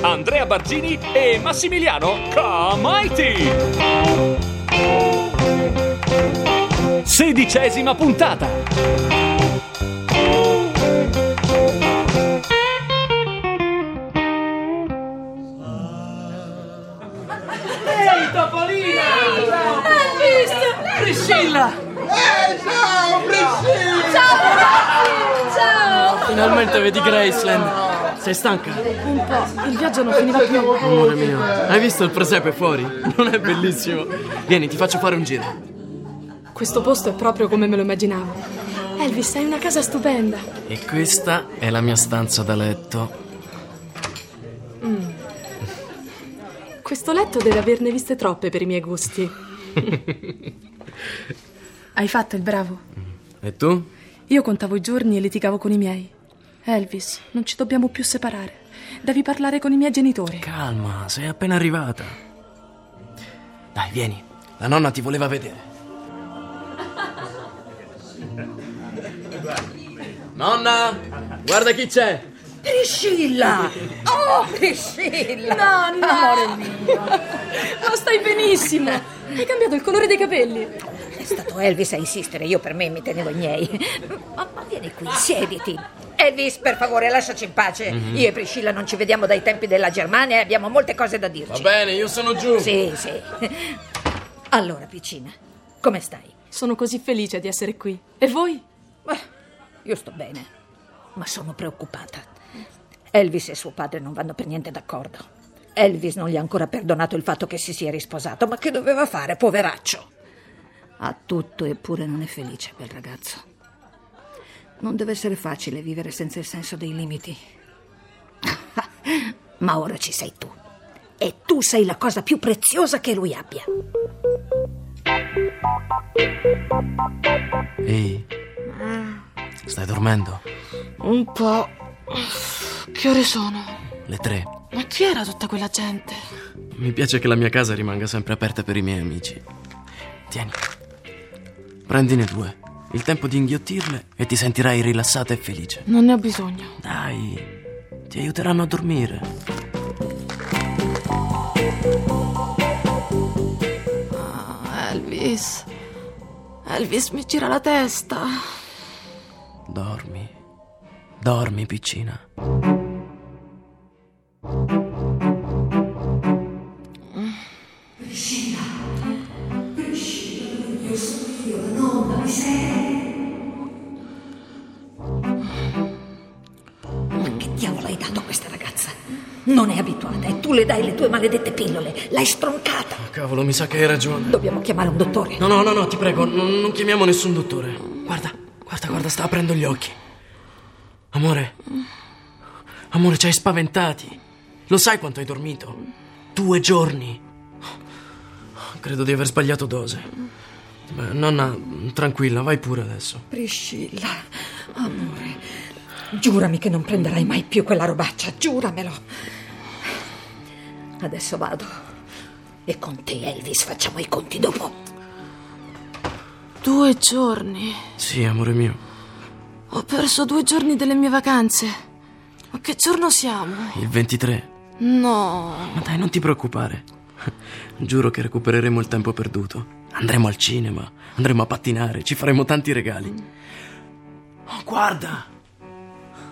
Andrea Barzini e Massimiliano Comaiti. Sedicesima puntata. Ehi, Topolina! Hai visto? Priscilla! Eh, ciao, Priscilla! Ciao ragazzi! Ciao! Finalmente vedi Graceland. Sei stanca? Un po', il viaggio non finiva più. Amore mio, hai visto il presepe fuori? Non è bellissimo? Vieni, ti faccio fare un giro. Questo posto è proprio come me lo immaginavo. Elvis, hai una casa stupenda. E questa è la mia stanza da letto. Questo letto deve averne viste troppe per i miei gusti. hai fatto il bravo. E tu? Io contavo i giorni e litigavo con i miei. Elvis, non ci dobbiamo più separare. Devi parlare con i miei genitori. Calma, sei appena arrivata. Dai, vieni. La nonna ti voleva vedere. Nonna, guarda chi c'è. Priscilla! Oh, Priscilla! Nonna! Amore mio! Ma stai benissimo. Hai cambiato il colore dei capelli. È stato Elvis a insistere, io per me mi tenevo i miei. Ma, ma vieni qui, siediti. Elvis, per favore, lasciaci in pace. Io e Priscilla non ci vediamo dai tempi della Germania e abbiamo molte cose da dirci. Va bene, io sono giù. Sì, sì. Allora, piccina, come stai? Sono così felice di essere qui. E voi? Beh, io sto bene, ma sono preoccupata. Elvis e suo padre non vanno per niente d'accordo. Elvis non gli ha ancora perdonato il fatto che si sia risposato, ma che doveva fare, poveraccio? Ha tutto eppure non è felice quel ragazzo. Non deve essere facile vivere senza il senso dei limiti. ma ora ci sei tu. E tu sei la cosa più preziosa che lui abbia. Ehi, stai dormendo? Un po'. Che ore sono? Le tre. Ma chi era tutta quella gente? Mi piace che la mia casa rimanga sempre aperta per i miei amici. Tieni. Prendine due. Il tempo di inghiottirle e ti sentirai rilassata e felice. Non ne ho bisogno. Dai, ti aiuteranno a dormire. Elvis. Elvis mi gira la testa. Dormi. Dormi, piccina. Non è abituata e tu le dai le tue maledette pillole. L'hai stroncata. Cavolo, mi sa che hai ragione. Dobbiamo chiamare un dottore. No, no, no, no, ti prego, non, non chiamiamo nessun dottore. Guarda, guarda, guarda, sta aprendo gli occhi. Amore. Amore, ci hai spaventati. Lo sai quanto hai dormito? Due giorni. Credo di aver sbagliato dose. Beh, nonna, tranquilla, vai pure adesso. Priscilla, amore, giurami che non prenderai mai più quella robaccia, giuramelo. Adesso vado. E con te, Elvis, facciamo i conti dopo. Due giorni. Sì, amore mio. Ho perso due giorni delle mie vacanze. Ma che giorno siamo? Il 23. No. Ma dai, non ti preoccupare. Giuro che recupereremo il tempo perduto. Andremo al cinema, andremo a pattinare, ci faremo tanti regali. Oh, guarda!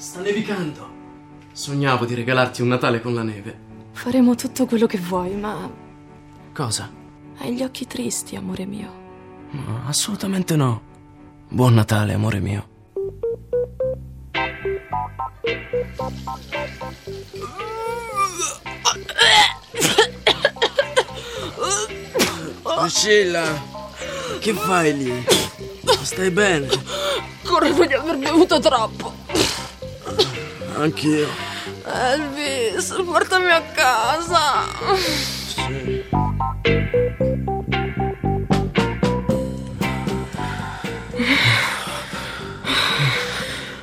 Sta nevicando. Sognavo di regalarti un Natale con la neve. Faremo tutto quello che vuoi, ma Cosa? hai gli occhi tristi, amore mio. No, assolutamente no. Buon Natale, amore mio. Priscilla, che fai lì? Stai bene? Credo di aver bevuto troppo. Anch'io. Elvis, portami a casa.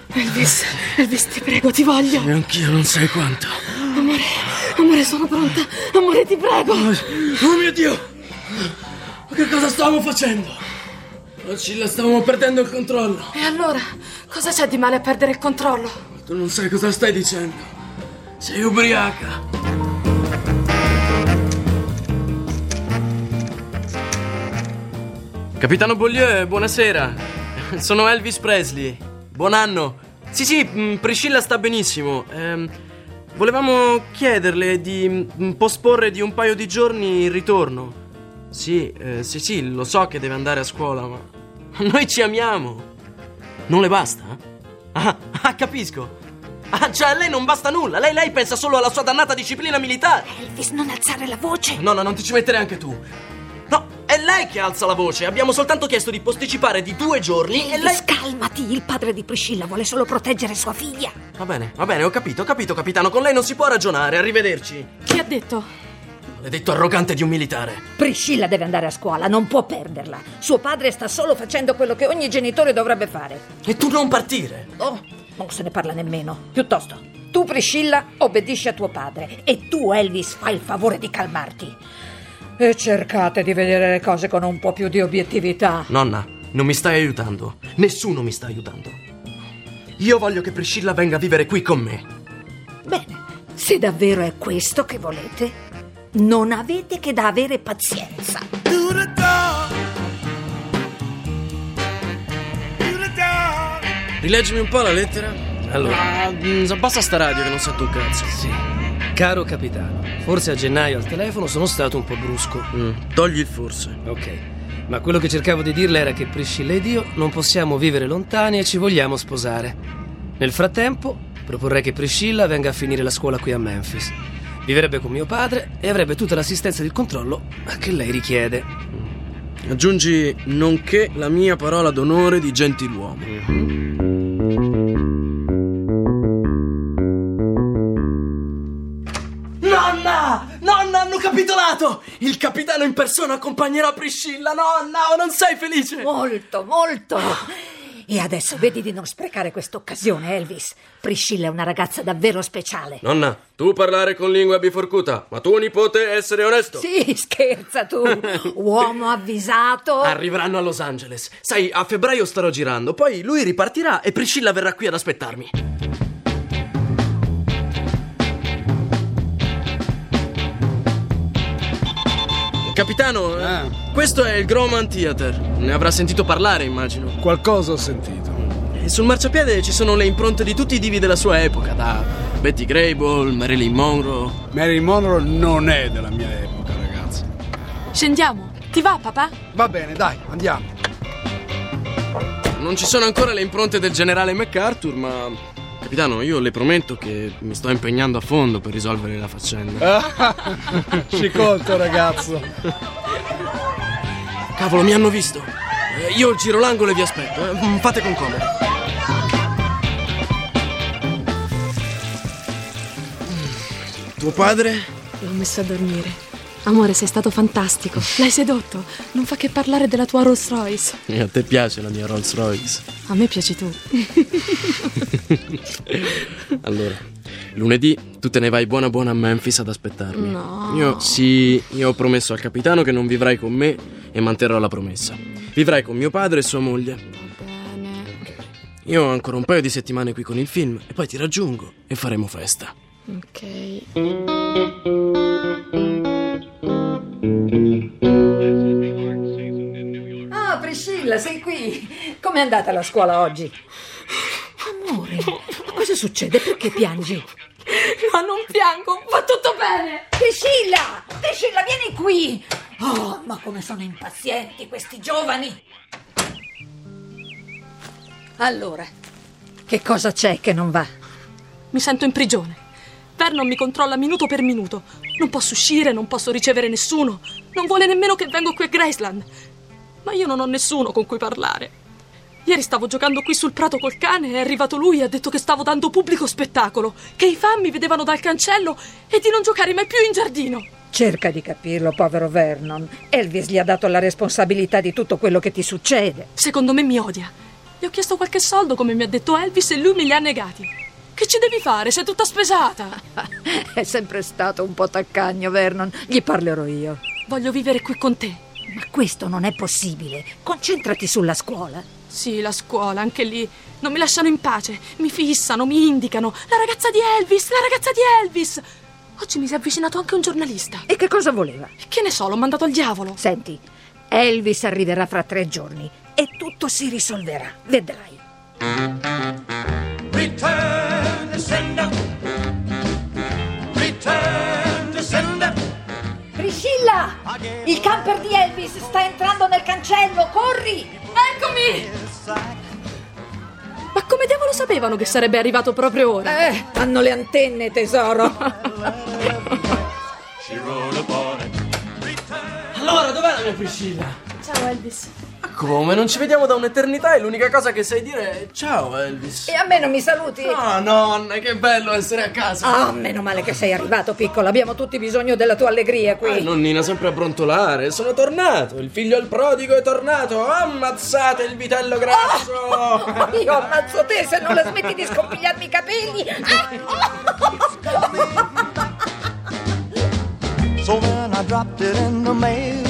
Elvis, Elvis, ti prego, ti voglio. E anch'io non sai quanto. Amore, amore, sono pronta. Amore, ti prego. Oh mio Dio! Ma che cosa stavamo facendo? Priscilla, stavamo perdendo il controllo. E allora, cosa c'è di male a perdere il controllo? Tu non sai cosa stai dicendo. Sei ubriaca. Capitano Beaulieu, buonasera. Sono Elvis Presley. Buon anno. Sì, sì, mm, Priscilla sta benissimo. Ehm, volevamo chiederle di mm, posporre di un paio di giorni il ritorno. Sì, eh, sì, sì, lo so che deve andare a scuola, ma noi ci amiamo. Non le basta? Ah, ah, capisco. Ah, cioè a lei non basta nulla. Lei, lei pensa solo alla sua dannata disciplina militare. Elvis, non alzare la voce. No, no, non ti ci mettere anche tu. No, è lei che alza la voce. Abbiamo soltanto chiesto di posticipare di due giorni e lei... Elvis, calmati. Il padre di Priscilla vuole solo proteggere sua figlia. Va bene, va bene, ho capito, ho capito, capitano. Con lei non si può ragionare. Arrivederci. Chi ha detto? Maledetto arrogante di un militare. Priscilla deve andare a scuola, non può perderla. Suo padre sta solo facendo quello che ogni genitore dovrebbe fare. E tu non partire. Oh, non se ne parla nemmeno. Piuttosto, tu Priscilla obbedisci a tuo padre e tu Elvis fai il favore di calmarti. E cercate di vedere le cose con un po' più di obiettività. Nonna, non mi stai aiutando. Nessuno mi sta aiutando. Io voglio che Priscilla venga a vivere qui con me. Bene, se davvero è questo che volete, non avete che da avere pazienza. Rileggimi un po' la lettera. Allora. Mm, abbassa sta radio che non sento un cazzo. Sì. Caro capitano, forse a gennaio al telefono sono stato un po' brusco. Mm, togli il forse. Ok. Ma quello che cercavo di dirle era che Priscilla ed io non possiamo vivere lontani e ci vogliamo sposare. Nel frattempo, proporrei che Priscilla venga a finire la scuola qui a Memphis. Vivrebbe con mio padre e avrebbe tutta l'assistenza e il controllo che lei richiede. Aggiungi nonché la mia parola d'onore di gentiluomo. Nonna! Nonna, hanno capitolato! Il capitano in persona accompagnerà Priscilla, nonna! Non sei felice? Molto, molto. E adesso vedi di non sprecare questa occasione, Elvis. Priscilla è una ragazza davvero speciale. Nonna, tu parlare con lingua biforcuta, ma tuo nipote essere onesto. Sì, scherza tu. Uomo avvisato. Arriveranno a Los Angeles. Sai, a febbraio starò girando, poi lui ripartirà e Priscilla verrà qui ad aspettarmi. Capitano, eh, Ah. questo è il Groman Theater. Ne avrà sentito parlare, immagino. Qualcosa ho sentito. E sul marciapiede ci sono le impronte di tutti i divi della sua epoca, da Betty Grable, Marilyn Monroe. Marilyn Monroe non è della mia epoca, ragazzi. Scendiamo. Ti va, papà? Va bene, dai, andiamo. Non ci sono ancora le impronte del generale MacArthur, ma. Capitano, io le prometto che mi sto impegnando a fondo per risolvere la faccenda. Ci conto, ragazzo. Cavolo, mi hanno visto. Eh, Io giro l'angolo e vi aspetto. eh. Mm, Fate con comodo. Tuo padre? L'ho messo a dormire. Amore, sei stato fantastico. L'hai sedotto. Non fa che parlare della tua Rolls Royce. E a te piace la mia Rolls Royce. A me piaci tu. Allora, lunedì tu te ne vai buona buona a Memphis ad aspettarmi. No. Io sì, io ho promesso al capitano che non vivrai con me e manterrò la promessa. Vivrai con mio padre e sua moglie. Bene. Io ho ancora un paio di settimane qui con il film e poi ti raggiungo e faremo festa. Ok. Priscilla, sei qui. Com'è andata la scuola oggi? Amore, ma cosa succede? Perché piangi? Ma non piango, va tutto bene. Priscilla! Priscilla, vieni qui! Oh, ma come sono impazienti questi giovani! Allora, che cosa c'è che non va? Mi sento in prigione. Vernon mi controlla minuto per minuto. Non posso uscire, non posso ricevere nessuno. Non vuole nemmeno che vengo qui a Graceland. Ma io non ho nessuno con cui parlare. Ieri stavo giocando qui sul prato col cane e è arrivato lui e ha detto che stavo dando pubblico spettacolo, che i fan mi vedevano dal cancello e di non giocare mai più in giardino. Cerca di capirlo, povero Vernon. Elvis gli ha dato la responsabilità di tutto quello che ti succede. Secondo me mi odia. Gli ho chiesto qualche soldo, come mi ha detto Elvis, e lui me li ha negati. Che ci devi fare? Sei tutta spesata. È sempre stato un po' taccagno, Vernon. Gli parlerò io. Voglio vivere qui con te. Ma questo non è possibile. Concentrati sulla scuola. Sì, la scuola, anche lì. Non mi lasciano in pace. Mi fissano, mi indicano. La ragazza di Elvis, la ragazza di Elvis. Oggi mi si è avvicinato anche un giornalista. E che cosa voleva? Che ne so, l'ho mandato al diavolo. Senti, Elvis arriverà fra tre giorni e tutto si risolverà. Vedrai. Return to sender. Priscilla! Il camper di Elvis sta entrando nel cancello, corri! Eccomi! Ma come diavolo sapevano che sarebbe arrivato proprio ora? Eh, hanno le antenne, tesoro. Allora, dov'è la mia Priscilla? Ciao Elvis. Come? Non ci vediamo da un'eternità e l'unica cosa che sai dire è ciao Elvis. E a me non mi saluti? Oh nonna, che bello essere a casa. Ah, meno male che sei arrivato, piccolo. Abbiamo tutti bisogno della tua allegria Eh, qui. nonnina, sempre a brontolare. Sono tornato. Il figlio al prodigo è tornato. Ammazzate il vitello grasso. Oh, io ammazzo te se non la smetti di scompigliarmi i capelli. So then I dropped it in the mailbox.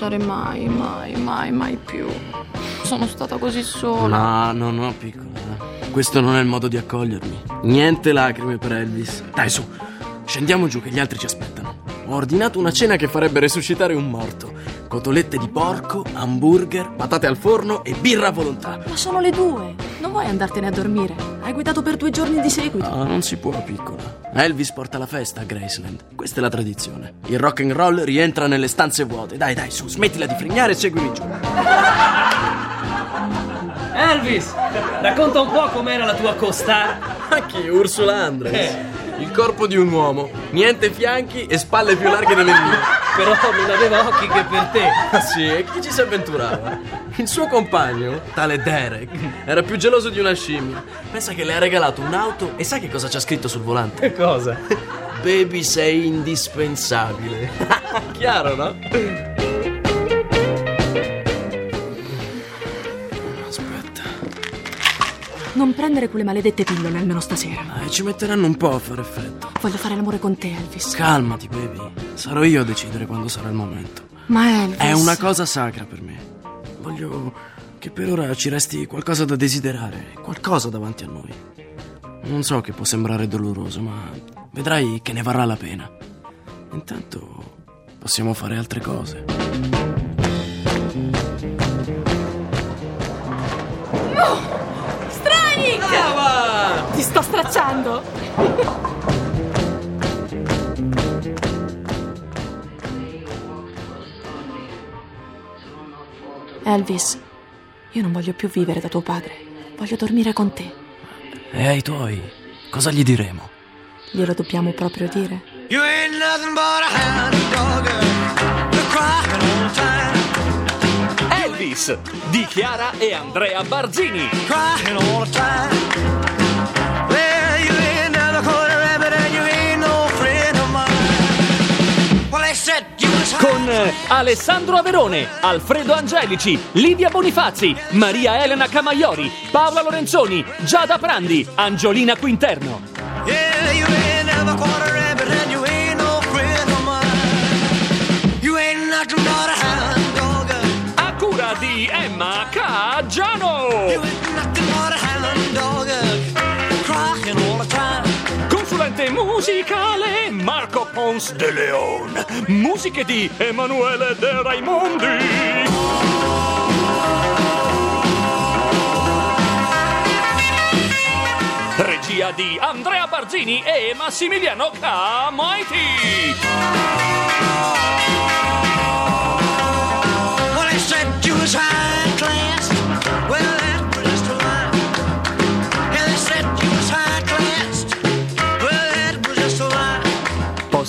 Lasciare mai, mai, mai, mai più. Sono stata così sola. No, no, no, piccola. Questo non è il modo di accogliermi. Niente lacrime per Elvis. Dai, su. Scendiamo giù che gli altri ci aspettano. Ho ordinato una cena che farebbe resuscitare un morto. Cotolette di porco, hamburger, patate al forno e birra a volontà. Ma sono le due. Non vuoi andartene a dormire? Hai guidato per due giorni di seguito. No, non si può, piccola. Elvis porta la festa a Graceland. Questa è la tradizione. Il rock and roll rientra nelle stanze vuote. Dai, dai, su, smettila di frignare e seguimi giù. Elvis, racconta un po' com'era la tua costa. Ma chi? Ursula Andres? Il corpo di un uomo, niente fianchi e spalle più larghe delle mie. Però non aveva occhi che per te. Ah sì, e chi ci si avventurava? Il suo compagno, tale Derek, era più geloso di una scimmia. Pensa che le ha regalato un'auto e sai che cosa c'ha scritto sul volante? Che cosa? Baby sei indispensabile. Chiaro, no? Non prendere quelle maledette pillole almeno stasera. eh, ci metteranno un po' a fare effetto. Voglio fare l'amore con te, Elvis. Calmati, baby. Sarò io a decidere quando sarà il momento. Ma Elvis. È una cosa sacra per me. Voglio che per ora ci resti qualcosa da desiderare, qualcosa davanti a noi. Non so che può sembrare doloroso, ma vedrai che ne varrà la pena. Intanto possiamo fare altre cose. Ti sto stracciando. Elvis, io non voglio più vivere da tuo padre. Voglio dormire con te. E ai tuoi, cosa gli diremo? Glielo dobbiamo proprio dire? You ain't nothing but a hound dog. Elvis di Chiara e Andrea Barzini. Crying all the time. Alessandro Averone, Alfredo Angelici, Livia Bonifazzi, Maria Elena Camaiori, Paola Lorenzoni, Giada Prandi, Angiolina Quinterno. Consulente musicale Marco Pons de Leon. Musiche di Emanuele De Raimondi. Regia di Andrea Barzini e Massimiliano Camaiti. Well,